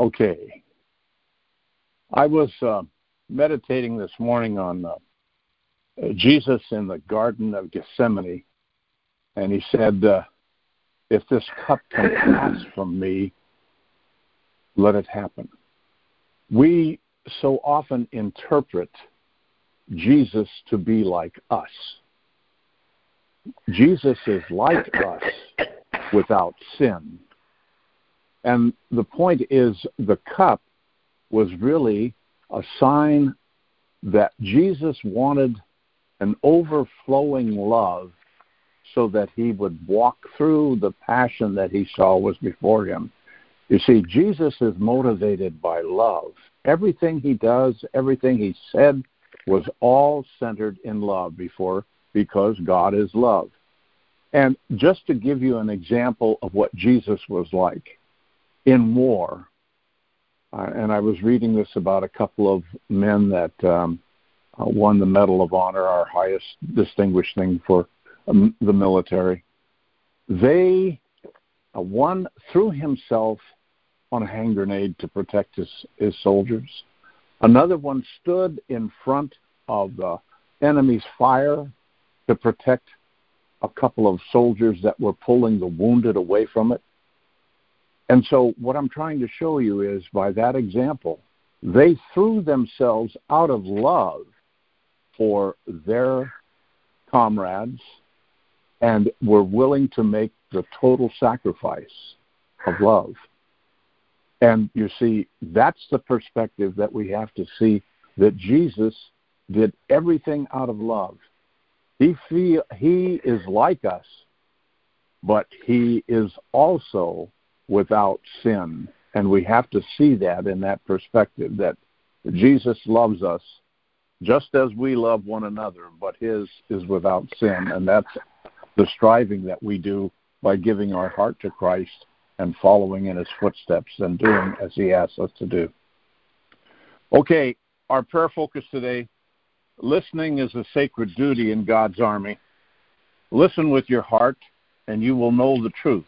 Okay. I was uh, meditating this morning on uh, Jesus in the Garden of Gethsemane, and he said, uh, If this cup can pass from me, let it happen. We so often interpret Jesus to be like us. Jesus is like us without sin. And the point is, the cup was really a sign that Jesus wanted an overflowing love so that he would walk through the passion that he saw was before him. You see, Jesus is motivated by love. Everything he does, everything he said was all centered in love before because God is love. And just to give you an example of what Jesus was like in war, uh, and I was reading this about a couple of men that um, uh, won the Medal of Honor, our highest distinguished thing for um, the military. They, uh, one threw himself on a hand grenade to protect his, his soldiers. Another one stood in front of the enemy's fire to protect a couple of soldiers that were pulling the wounded away from it. And so, what I'm trying to show you is by that example, they threw themselves out of love for their comrades and were willing to make the total sacrifice of love. And you see, that's the perspective that we have to see that Jesus did everything out of love. He feel, he is like us, but he is also without sin. And we have to see that in that perspective that Jesus loves us just as we love one another, but his is without sin. And that's the striving that we do by giving our heart to Christ and following in his footsteps and doing as he asks us to do. Okay, our prayer focus today listening is a sacred duty in God's army. Listen with your heart, and you will know the truth.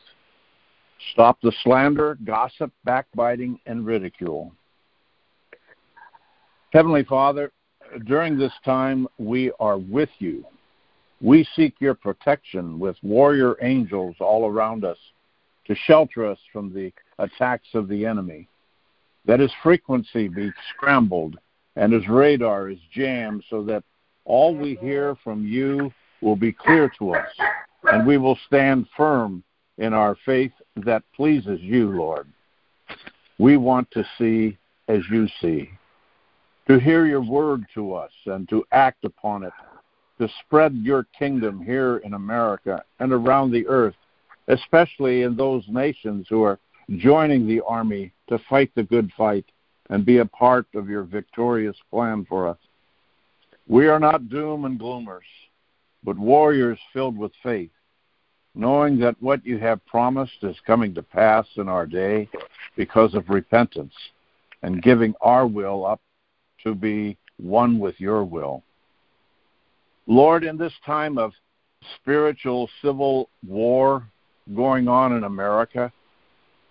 Stop the slander, gossip, backbiting, and ridicule. Heavenly Father, during this time, we are with you. We seek your protection with warrior angels all around us to shelter us from the attacks of the enemy. That his frequency be scrambled and his radar is jammed so that all we hear from you will be clear to us, and we will stand firm in our faith that pleases you, Lord. We want to see as you see to hear your word to us and to act upon it, to spread your kingdom here in America and around the earth, especially in those nations who are joining the army to fight the good fight and be a part of your victorious plan for us. We are not doom and gloomers, but warriors filled with faith, knowing that what you have promised is coming to pass in our day because of repentance and giving our will up to be one with your will. Lord, in this time of spiritual civil war going on in America,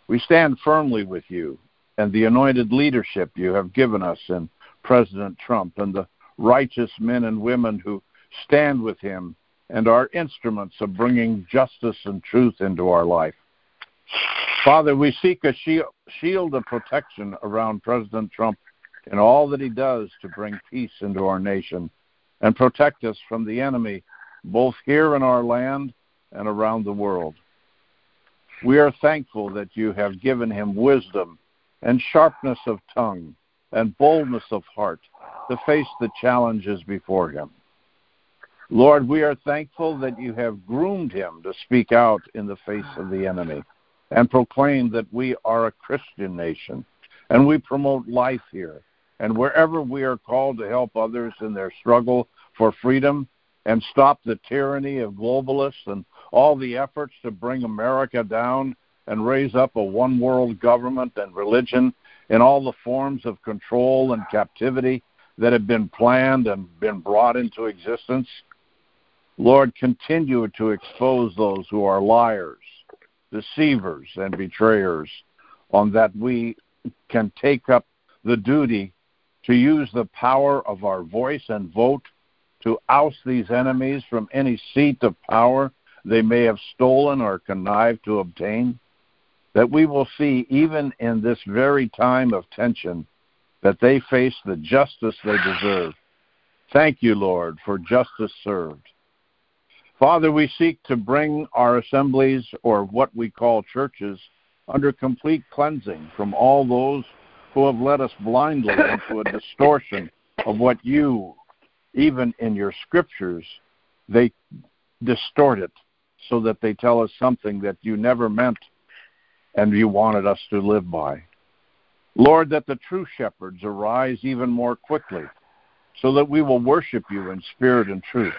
we stand firmly with you and the anointed leadership you have given us in President Trump and the righteous men and women who stand with him and are instruments of bringing justice and truth into our life. Father, we seek a shield of protection around President Trump in all that he does to bring peace into our nation and protect us from the enemy, both here in our land and around the world. We are thankful that you have given him wisdom and sharpness of tongue and boldness of heart to face the challenges before him. Lord, we are thankful that you have groomed him to speak out in the face of the enemy and proclaim that we are a Christian nation and we promote life here and wherever we are called to help others in their struggle for freedom and stop the tyranny of globalists and all the efforts to bring America down and raise up a one world government and religion in all the forms of control and captivity that have been planned and been brought into existence. Lord, continue to expose those who are liars, deceivers, and betrayers, on that we can take up the duty to use the power of our voice and vote to oust these enemies from any seat of power they may have stolen or connived to obtain, that we will see even in this very time of tension that they face the justice they deserve. Thank you, Lord, for justice served. Father, we seek to bring our assemblies, or what we call churches, under complete cleansing from all those who have led us blindly into a distortion of what you, even in your scriptures, they distort it so that they tell us something that you never meant and you wanted us to live by. Lord, that the true shepherds arise even more quickly so that we will worship you in spirit and truth.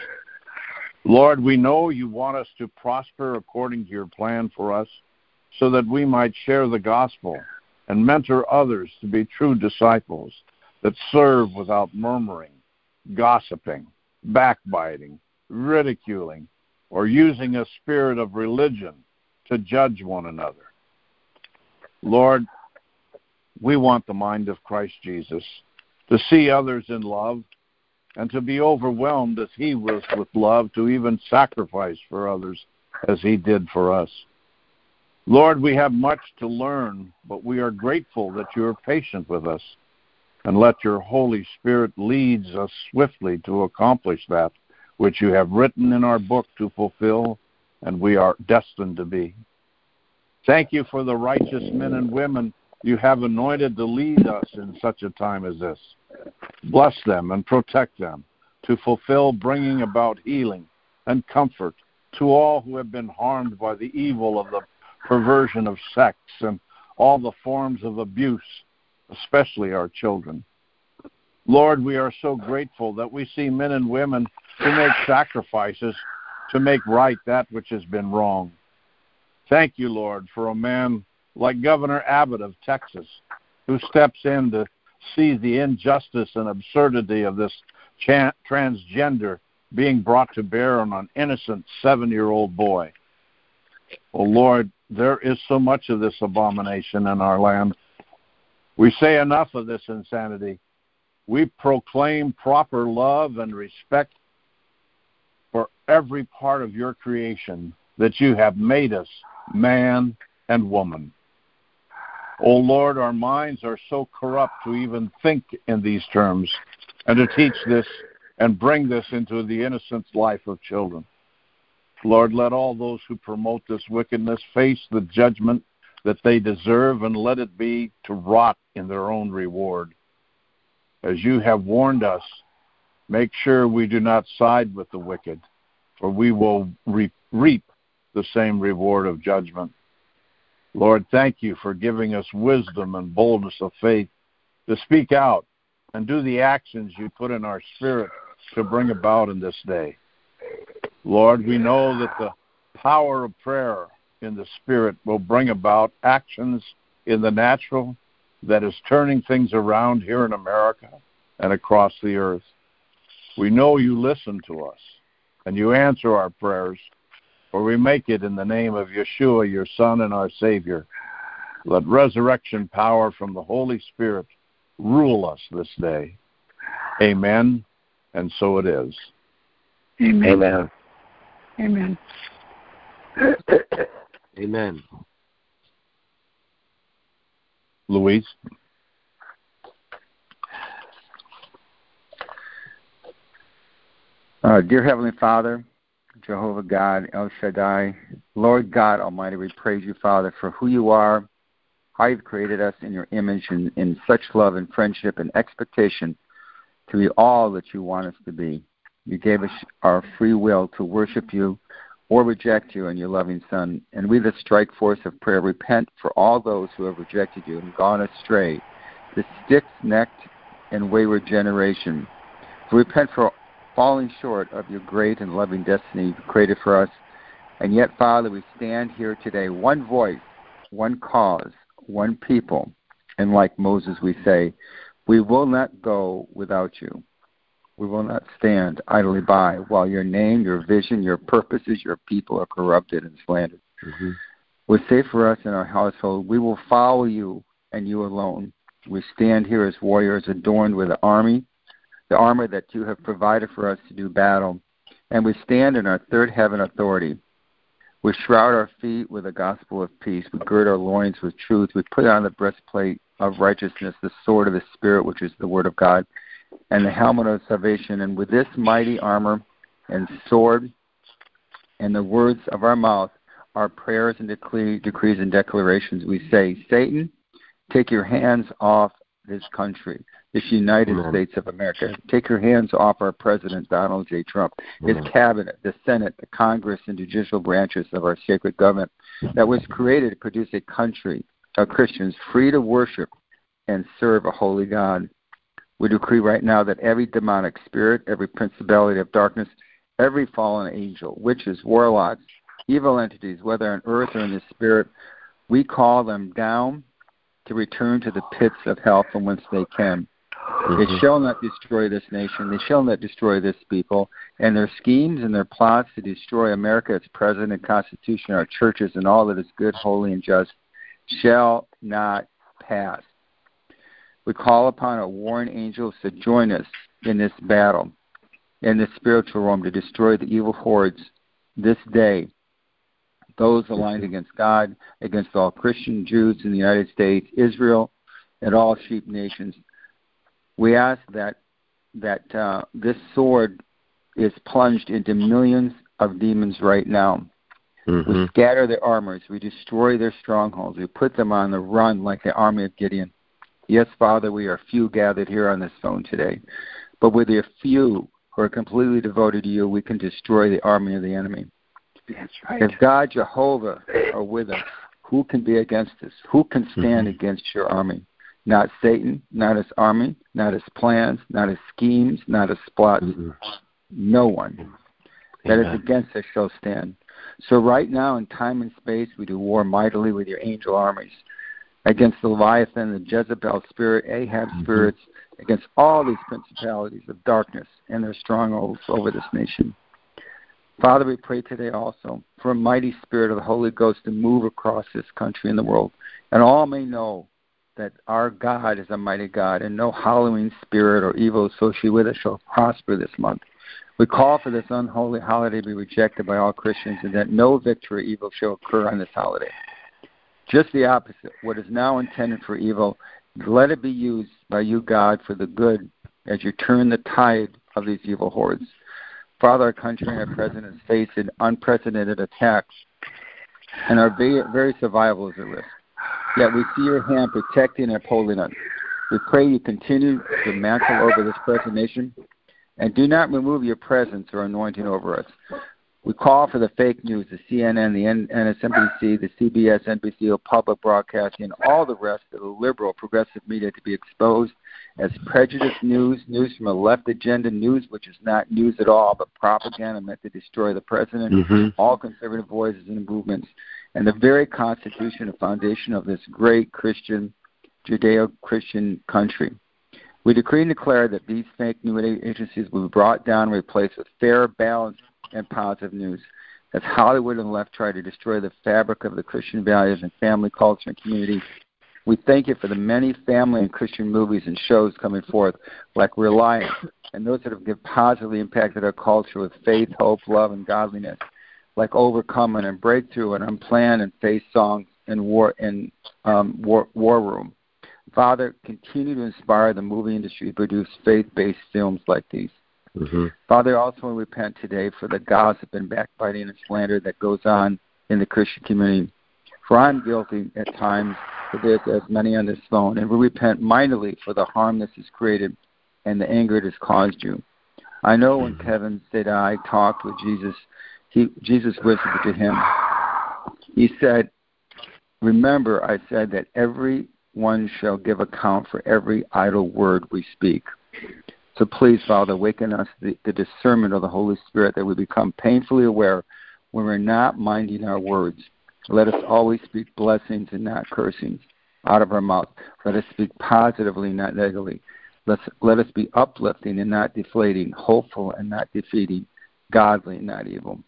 Lord, we know you want us to prosper according to your plan for us so that we might share the gospel and mentor others to be true disciples that serve without murmuring, gossiping, backbiting, ridiculing, or using a spirit of religion to judge one another. Lord, we want the mind of Christ Jesus to see others in love and to be overwhelmed as he was with love to even sacrifice for others as he did for us. Lord, we have much to learn, but we are grateful that you are patient with us and let your Holy Spirit leads us swiftly to accomplish that which you have written in our book to fulfill, and we are destined to be. Thank you for the righteous men and women you have anointed to lead us in such a time as this. Bless them and protect them to fulfill bringing about healing and comfort to all who have been harmed by the evil of the perversion of sex and all the forms of abuse, especially our children. Lord, we are so grateful that we see men and women who make sacrifices to make right that which has been wrong. Thank you, Lord, for a man like Governor Abbott of Texas who steps in to see the injustice and absurdity of this transgender being brought to bear on an innocent seven year old boy. Oh, Lord, there is so much of this abomination in our land. We say enough of this insanity we proclaim proper love and respect for every part of your creation that you have made us man and woman. O Lord, our minds are so corrupt to even think in these terms and to teach this and bring this into the innocent life of children. Lord, let all those who promote this wickedness face the judgment that they deserve and let it be to rot in their own reward as you have warned us, make sure we do not side with the wicked, for we will reap, reap the same reward of judgment. Lord, thank you for giving us wisdom and boldness of faith to speak out and do the actions you put in our spirit to bring about in this day. Lord, we know that the power of prayer in the spirit will bring about actions in the natural that is turning things around here in America and across the earth. We know you listen to us and you answer our prayers, for we make it in the name of Yeshua, your Son and our Savior. Let resurrection power from the Holy Spirit rule us this day. Amen. And so it is. Amen. Amen. Amen. Amen. Louise? Uh, dear Heavenly Father, Jehovah God, El Shaddai, Lord God Almighty, we praise you, Father, for who you are, how you've created us in your image and in such love and friendship and expectation to be all that you want us to be. You gave us our free will to worship you or reject you and your loving Son. And we, the strike force of prayer, repent for all those who have rejected you and gone astray, the stiff necked and wayward generation. We repent for falling short of your great and loving destiny you created for us. And yet, Father, we stand here today, one voice, one cause, one people. And like Moses, we say, we will not go without you. We will not stand idly by while your name, your vision, your purposes, your people are corrupted and slandered. Mm-hmm. We say for us in our household, we will follow you and you alone. We stand here as warriors adorned with the army, the armor that you have provided for us to do battle, and we stand in our third heaven authority. We shroud our feet with the gospel of peace. We gird our loins with truth. We put on the breastplate of righteousness, the sword of the Spirit, which is the word of God, and the helmet of salvation. And with this mighty armor and sword and the words of our mouth, our prayers and decree, decrees and declarations, we say, Satan, take your hands off this country, this United Amen. States of America. Take your hands off our President, Donald J. Trump, his Amen. cabinet, the Senate, the Congress, and judicial branches of our sacred government that was created to produce a country of Christians free to worship and serve a holy God. We decree right now that every demonic spirit, every principality of darkness, every fallen angel, witches, warlocks, evil entities, whether on earth or in the spirit, we call them down to return to the pits of hell from whence they came. Mm-hmm. They shall not destroy this nation. They shall not destroy this people. And their schemes and their plots to destroy America, its president and constitution, our churches, and all that is good, holy, and just shall not pass. We call upon our warring angels to join us in this battle, in this spiritual realm, to destroy the evil hordes this day those aligned against God, against all Christian Jews in the United States, Israel, and all sheep nations. We ask that that uh, this sword is plunged into millions of demons right now. Mm-hmm. We scatter their armors. We destroy their strongholds. We put them on the run like the army of Gideon. Yes, Father, we are few gathered here on this phone today, but with the few who are completely devoted to you, we can destroy the army of the enemy. That's right. If God, Jehovah, are with us, who can be against us? Who can stand mm-hmm. against your army? Not Satan, not his army, not his plans, not his schemes, not his plots. Mm-hmm. No one that is against us shall stand. So right now, in time and space, we do war mightily with your angel armies against the Leviathan, the Jezebel spirit, Ahab mm-hmm. spirits, against all these principalities of darkness and their strongholds over this nation. Father, we pray today also for a mighty spirit of the Holy Ghost to move across this country and the world, and all may know that our God is a mighty God, and no Halloween spirit or evil associated with it shall prosper this month. We call for this unholy holiday to be rejected by all Christians, and that no victory evil shall occur on this holiday. Just the opposite. What is now intended for evil, let it be used by you, God, for the good as you turn the tide of these evil hordes. Father, our country and our president is facing unprecedented attacks, and our very survival is at risk. Yet we see your hand protecting and upholding us. We pray you continue to mantle over this present nation, and do not remove your presence or anointing over us. We call for the fake news, the CNN, the MSNBC, the CBS, NBC, the public broadcasting, and all the rest of the liberal progressive media to be exposed as prejudice news, news from a left agenda, news which is not news at all, but propaganda meant to destroy the president, mm-hmm. all conservative voices and movements, and the very constitution and foundation of this great Christian, Judeo Christian country. We decree and declare that these fake news agencies will be brought down and replaced with fair, balanced, and positive news. As Hollywood and the left try to destroy the fabric of the Christian values and family culture and community, we thank you for the many family and Christian movies and shows coming forth, like Reliant, and those that have positively impacted our culture with faith, hope, love, and godliness, like Overcoming and Breakthrough and Unplanned and Faith Songs and War and um, War, War Room. Father, continue to inspire the movie industry to produce faith-based films like these. Mm-hmm. Father, also we repent today for the gossip and backbiting and slander that goes on in the Christian community. For I'm guilty at times for this, as many on this phone, and we repent mightily for the harm this has created and the anger it has caused you. I know when mm-hmm. Kevin said I talked with Jesus, he, Jesus whispered to him. He said, Remember, I said that every one shall give account for every idle word we speak. So please, Father, awaken us the, the discernment of the Holy Spirit that we become painfully aware when we're not minding our words let us always speak blessings and not cursings out of our mouth. Let us speak positively, not negatively. Let's, let us be uplifting and not deflating, hopeful and not defeating, godly and not evil.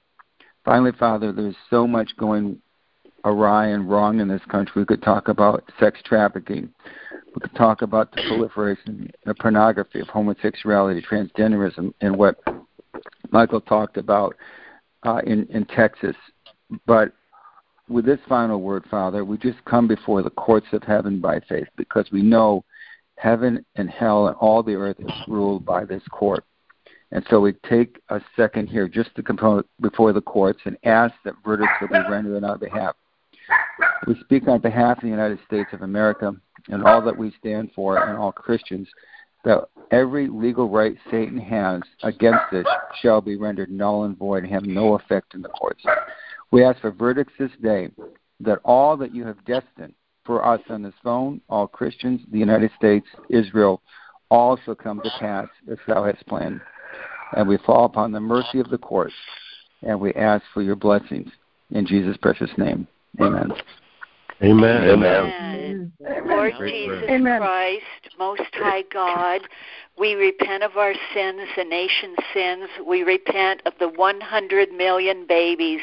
Finally, Father, there's so much going awry and wrong in this country. We could talk about sex trafficking. We could talk about the proliferation of pornography, of homosexuality, transgenderism, and what Michael talked about uh, in, in Texas. But with this final word, Father, we just come before the courts of heaven by faith because we know heaven and hell and all the earth is ruled by this court. And so we take a second here just to come before the courts and ask that verdicts will be rendered on our behalf. We speak on behalf of the United States of America and all that we stand for and all Christians that every legal right Satan has against us shall be rendered null and void and have no effect in the courts. We ask for verdicts this day that all that you have destined for us on this phone, all Christians, the United States, Israel, shall come to pass as thou hast planned. And we fall upon the mercy of the courts, and we ask for your blessings. In Jesus' precious name. Amen. Amen. Amen. Lord Jesus Amen. Christ, Most High God, we repent of our sins, the nation's sins. We repent of the 100 million babies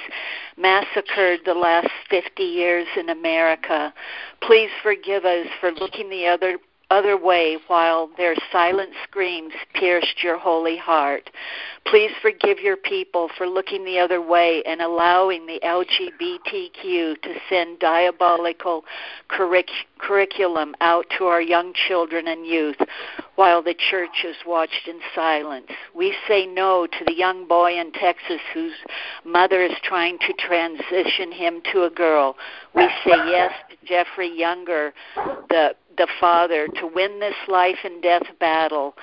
massacred the last 50 years in America. Please forgive us for looking the other other way while their silent screams pierced your holy heart. Please forgive your people for looking the other way and allowing the LGBTQ to send diabolical curric- curriculum out to our young children and youth while the church is watched in silence. We say no to the young boy in Texas whose mother is trying to transition him to a girl. We say yes to Jeffrey Younger, the the father to win this life and death battle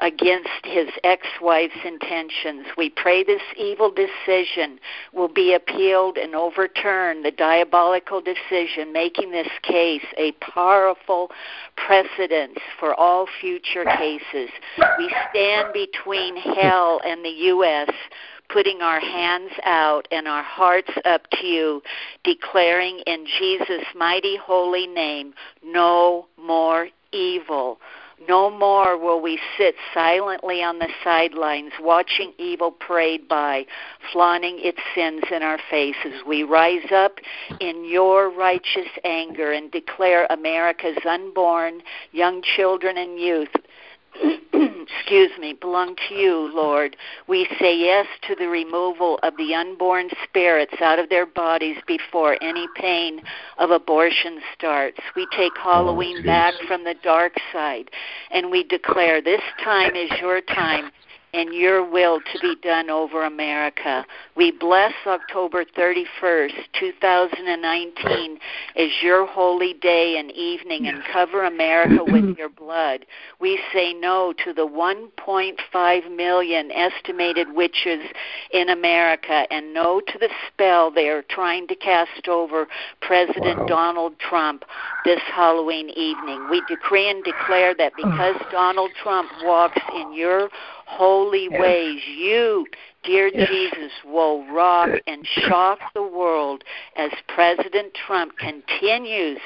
against his ex wife's intentions. We pray this evil decision will be appealed and overturned, the diabolical decision, making this case a powerful precedent for all future cases. We stand between hell and the U.S putting our hands out and our hearts up to you, declaring in Jesus' mighty holy name, no more evil. No more will we sit silently on the sidelines watching evil parade by, flaunting its sins in our faces. We rise up in your righteous anger and declare America's unborn, young children, and youth excuse me, belong to you, Lord. We say yes to the removal of the unborn spirits out of their bodies before any pain of abortion starts. We take Halloween oh, back from the dark side and we declare this time is your time and your will to be done over America. We bless October 31st, 2019 as your holy day and evening and cover America with your blood. We say no to the 1.5 million estimated witches in America and no to the spell they are trying to cast over President wow. Donald Trump this Halloween evening. We decree and declare that because Donald Trump walks in your holy yes. ways. You, dear yes. Jesus, will rock and shock the world as President Trump continues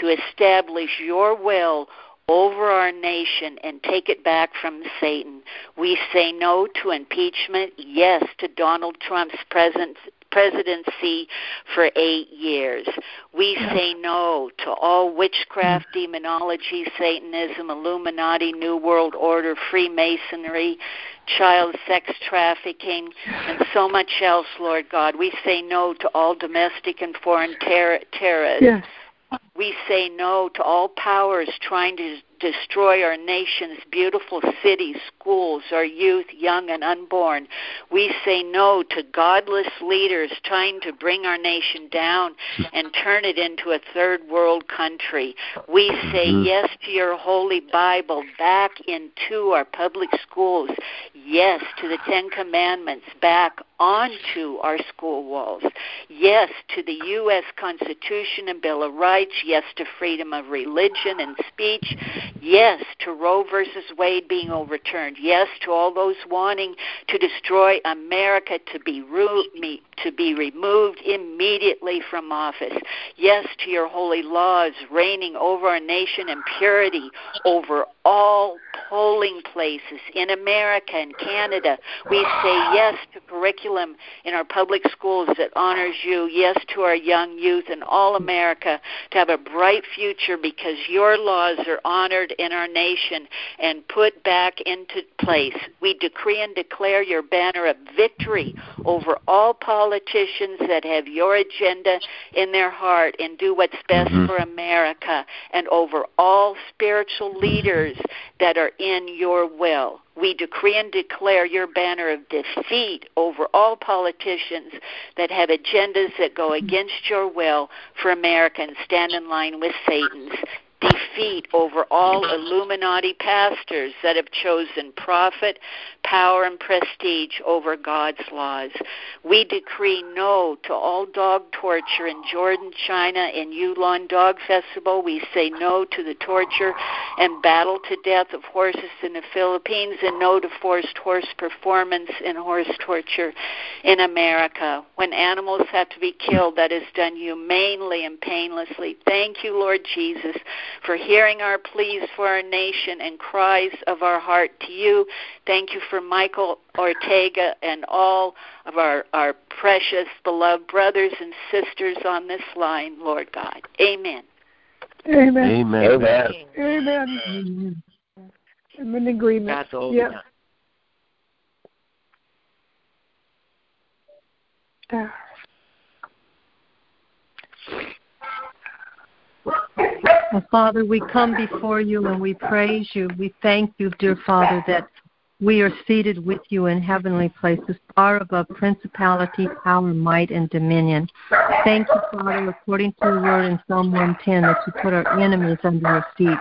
to establish your will over our nation and take it back from Satan. We say no to impeachment, yes to Donald Trump's presence presidency for eight years. We say no to all witchcraft, demonology, Satanism, Illuminati, New World Order, Freemasonry, child sex trafficking, and so much else, Lord God. We say no to all domestic and foreign ter- terrorists. Yes. We say no to all powers trying to destroy our nation's beautiful cities, schools, our youth, young and unborn. We say no to godless leaders trying to bring our nation down and turn it into a third world country. We say mm-hmm. yes to your holy Bible back into our public schools. Yes to the Ten Commandments back onto our school walls. Yes to the U.S. Constitution and Bill of Rights. Yes to freedom of religion and speech Yes to Roe versus Wade being overturned. Yes to all those wanting to destroy America to be to be removed immediately from office. Yes to your holy laws reigning over our nation and purity over all polling places in America and Canada. We say yes to curriculum in our public schools that honors you. Yes to our young youth and all America to have a bright future because your laws are honored in our nation and put back into place. We decree and declare your banner of victory over all politicians that have your agenda in their heart and do what's best mm-hmm. for America and over all spiritual leaders that are in your will. We decree and declare your banner of defeat over all politicians that have agendas that go against your will for America and stand in line with Satan's defeat over all Illuminati pastors that have chosen profit, power, and prestige over God's laws. We decree no to all dog torture in Jordan, China, in Yulin Dog Festival. We say no to the torture and battle to death of horses in the Philippines and no to forced horse performance and horse torture in America. When animals have to be killed, that is done humanely and painlessly. Thank you, Lord Jesus, for hearing our pleas for our nation and cries of our heart to you. Thank you for Michael Ortega and all of our, our precious, beloved brothers and sisters on this line, Lord God. Amen. Amen. Amen. Amen. Amen. I'm in agreement. Yeah. yeah. Well, Father, we come before you and we praise you. We thank you, dear Father, that we are seated with you in heavenly places, far above principality, power, might, and dominion. Thank you, Father, according to your word in Psalm 110, that you put our enemies under our feet.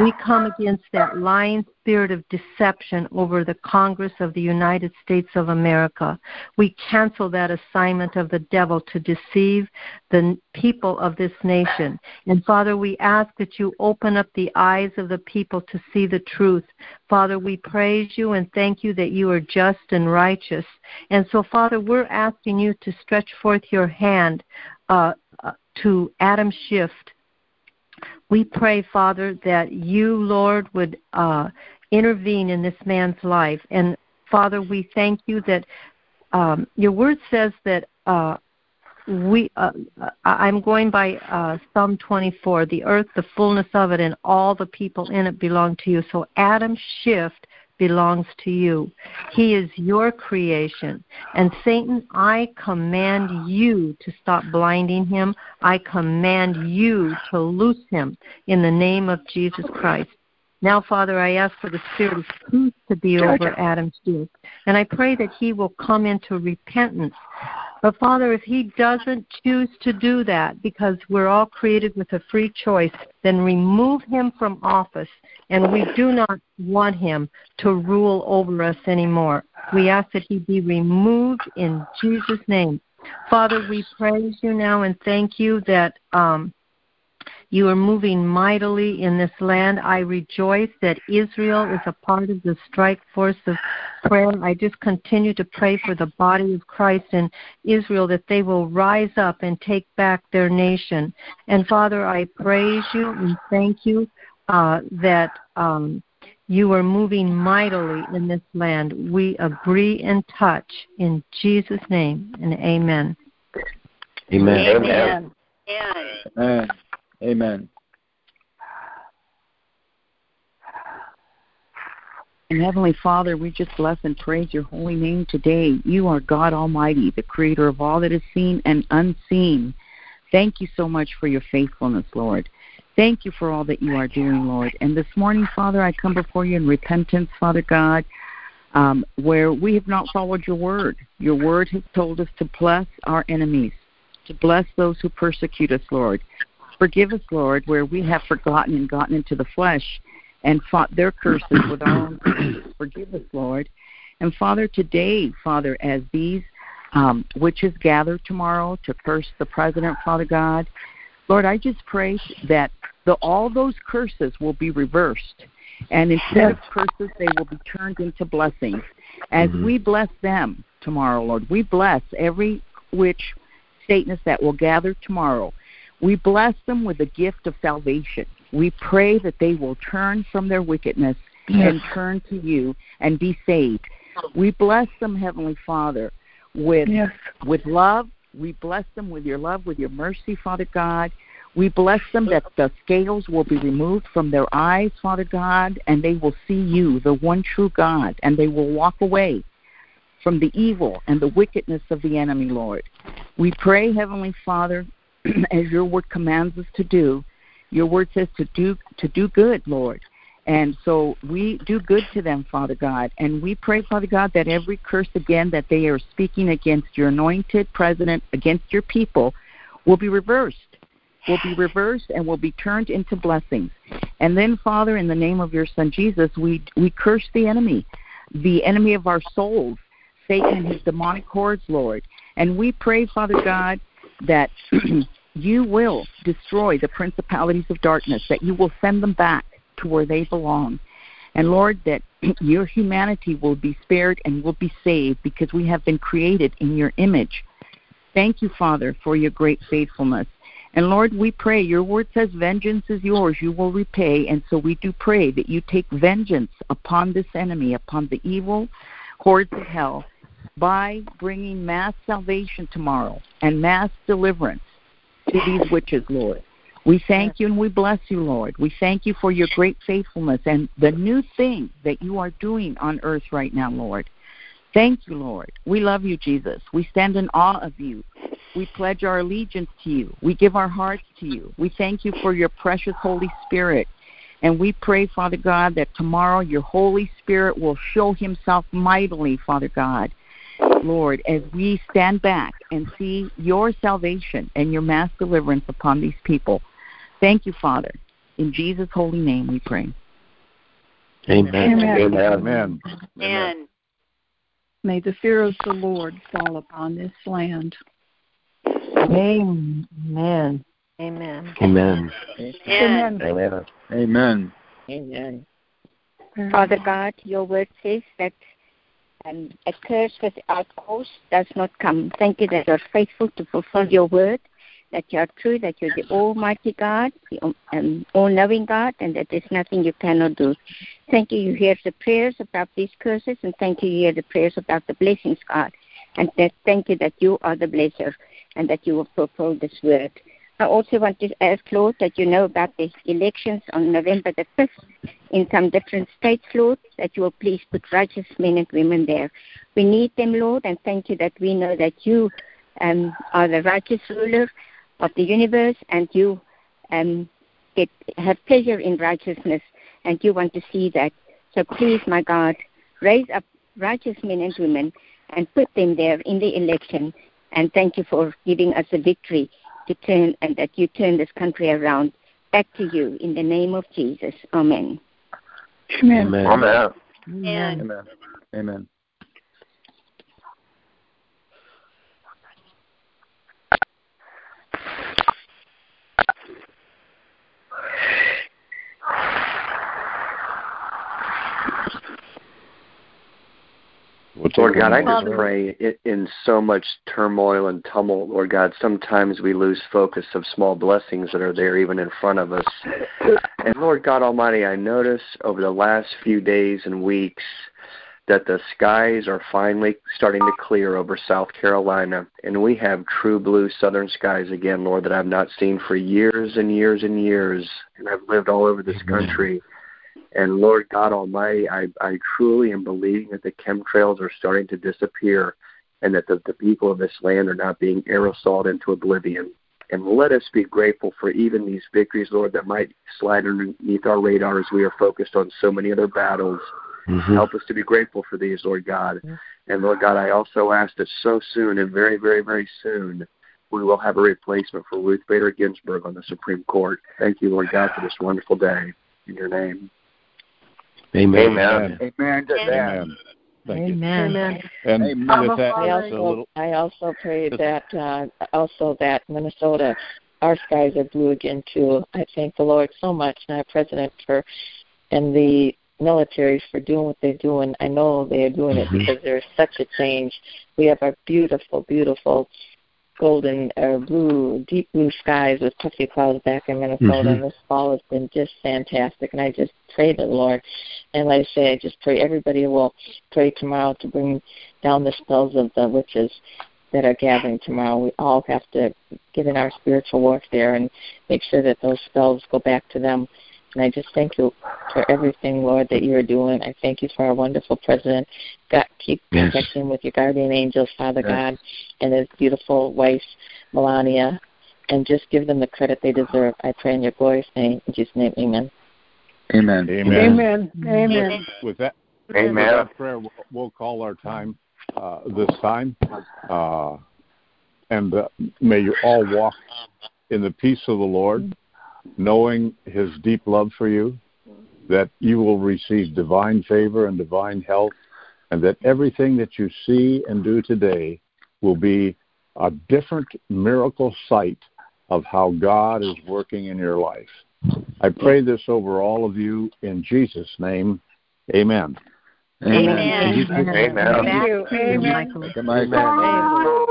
We come against that lying spirit of deception over the Congress of the United States of America. We cancel that assignment of the devil to deceive the people of this nation. And Father, we ask that you open up the eyes of the people to see the truth. Father, we praise you and thank you that you are just and righteous. And so, Father, we're asking you to stretch forth your hand uh, uh to Adam Schiff we pray, Father, that you, Lord, would uh, intervene in this man's life. And Father, we thank you that um, your word says that uh, we. Uh, I'm going by uh, Psalm 24. The earth, the fullness of it, and all the people in it belong to you. So Adam Schiff belongs to you. He is your creation. And Satan, I command you to stop blinding him. I command you to loose him in the name of Jesus Christ. Now, Father, I ask for the spirit of truth to be over Adam's youth. And I pray that he will come into repentance but Father, if he doesn't choose to do that, because we're all created with a free choice, then remove him from office. And we do not want him to rule over us anymore. We ask that he be removed in Jesus' name. Father, we praise you now and thank you that um, you are moving mightily in this land. I rejoice that Israel is a part of the strike force of prayer. I just continue to pray for the body of Christ in Israel that they will rise up and take back their nation. And Father, I praise you and thank you uh, that um, you are moving mightily in this land. We agree and touch in Jesus' name and amen. Amen. Amen. amen. amen. Amen. And Heavenly Father, we just bless and praise your holy name today. You are God Almighty, the creator of all that is seen and unseen. Thank you so much for your faithfulness, Lord. Thank you for all that you are doing, Lord. And this morning, Father, I come before you in repentance, Father God, um, where we have not followed your word. Your word has told us to bless our enemies, to bless those who persecute us, Lord, Forgive us, Lord, where we have forgotten and gotten into the flesh and fought their curses with our own curses. Forgive us, Lord. And Father, today, Father, as these um, witches gather tomorrow to curse the president, Father God, Lord, I just pray that the, all those curses will be reversed. And instead of curses, they will be turned into blessings. As mm-hmm. we bless them tomorrow, Lord, we bless every witch Satanist that will gather tomorrow. We bless them with the gift of salvation. We pray that they will turn from their wickedness yes. and turn to you and be saved. We bless them, Heavenly Father, with yes. with love. We bless them with your love, with your mercy, Father God. We bless them that the scales will be removed from their eyes, Father God, and they will see you, the one true God, and they will walk away from the evil and the wickedness of the enemy, Lord. We pray, Heavenly Father, as your word commands us to do. Your word says to do to do good, Lord. And so we do good to them, Father God. And we pray, Father God, that every curse again that they are speaking against your anointed president, against your people, will be reversed. Will be reversed and will be turned into blessings. And then, Father, in the name of your Son Jesus, we we curse the enemy, the enemy of our souls, Satan and his demonic hordes, Lord. And we pray, Father God, that you will destroy the principalities of darkness, that you will send them back to where they belong. And Lord, that your humanity will be spared and will be saved because we have been created in your image. Thank you, Father, for your great faithfulness. And Lord, we pray, your word says, Vengeance is yours, you will repay. And so we do pray that you take vengeance upon this enemy, upon the evil hordes of hell, by bringing mass salvation tomorrow and mass deliverance to these witches, Lord. We thank you and we bless you, Lord. We thank you for your great faithfulness and the new thing that you are doing on earth right now, Lord. Thank you, Lord. We love you, Jesus. We stand in awe of you. We pledge our allegiance to you. We give our hearts to you. We thank you for your precious Holy Spirit. And we pray, Father God, that tomorrow your Holy Spirit will show himself mightily, Father God, Lord, as we stand back and see your salvation and your mass deliverance upon these people. Thank you, Father. In Jesus' holy name we pray. Amen. Amen. Amen. Amen. May the fear of the Lord fall upon this land. Amen. Amen. Amen. Amen. Amen. Amen. Amen. Father God, your word says that um, a curse without cause does not come. Thank you that you're faithful to fulfill your word that you are true, that you're the Almighty God, the um, all-knowing God, and that there's nothing you cannot do. Thank you. You hear the prayers about these curses, and thank you. You hear the prayers about the blessings, God, and thank you that you are the blesser, and that you will fulfill this word. I also want to ask, Lord, that you know about the elections on November the 5th in some different states, Lord, that you will please put righteous men and women there. We need them, Lord, and thank you that we know that you um, are the righteous ruler of the universe and you um, get, have pleasure in righteousness and you want to see that. So please, my God, raise up righteous men and women and put them there in the election. And thank you for giving us a victory to turn and that you turn this country around back to you in the name of Jesus. Amen. Amen. Amen. Amen. Amen. Amen. Lord God, I just pray in so much turmoil and tumult, Lord God, sometimes we lose focus of small blessings that are there even in front of us. And Lord God Almighty, I notice over the last few days and weeks that the skies are finally starting to clear over South Carolina, and we have true blue southern skies again, Lord, that I've not seen for years and years and years. And I've lived all over this country. And Lord God Almighty, I, I truly am believing that the chemtrails are starting to disappear and that the, the people of this land are not being aerosoled into oblivion. And let us be grateful for even these victories, Lord, that might slide underneath our radar as we are focused on so many other battles. Mm-hmm. Help us to be grateful for these, Lord God. Mm-hmm. And Lord God, I also ask that so soon and very, very, very soon we will have a replacement for Ruth Bader Ginsburg on the Supreme Court. Thank you, Lord God, for this wonderful day. In your name. Amen. Amen. Amen. Amen. Thank you. Amen. And Amen. I also, little... I also pray that uh, also that Minnesota our skies are blue again too. I thank the Lord so much and our president for and the militaries for doing what they're doing. I know they are doing mm-hmm. it because there's such a change. We have our beautiful, beautiful golden or blue, deep blue skies with puffy clouds back in Minnesota. Mm-hmm. And this fall has been just fantastic. And I just pray the Lord. And like I say, I just pray everybody will pray tomorrow to bring down the spells of the witches that are gathering tomorrow. We all have to get in our spiritual warfare and make sure that those spells go back to them and I just thank you for everything, Lord, that you are doing. I thank you for our wonderful president. God, keep yes. protecting with your guardian angels, Father yes. God, and his beautiful wife, Melania, and just give them the credit they deserve. I pray in your glorious name. In Jesus' name, amen. Amen. Amen. Amen. Amen. With that, amen. With that prayer, we'll, we'll, call our time uh, this time. Uh, and uh, may you all walk in the peace of the Lord knowing his deep love for you, that you will receive divine favor and divine health, and that everything that you see and do today will be a different miracle sight of how God is working in your life. I pray this over all of you in Jesus' name. Amen. Amen. Amen. Amen. Amen. Amen. Amen. Amen.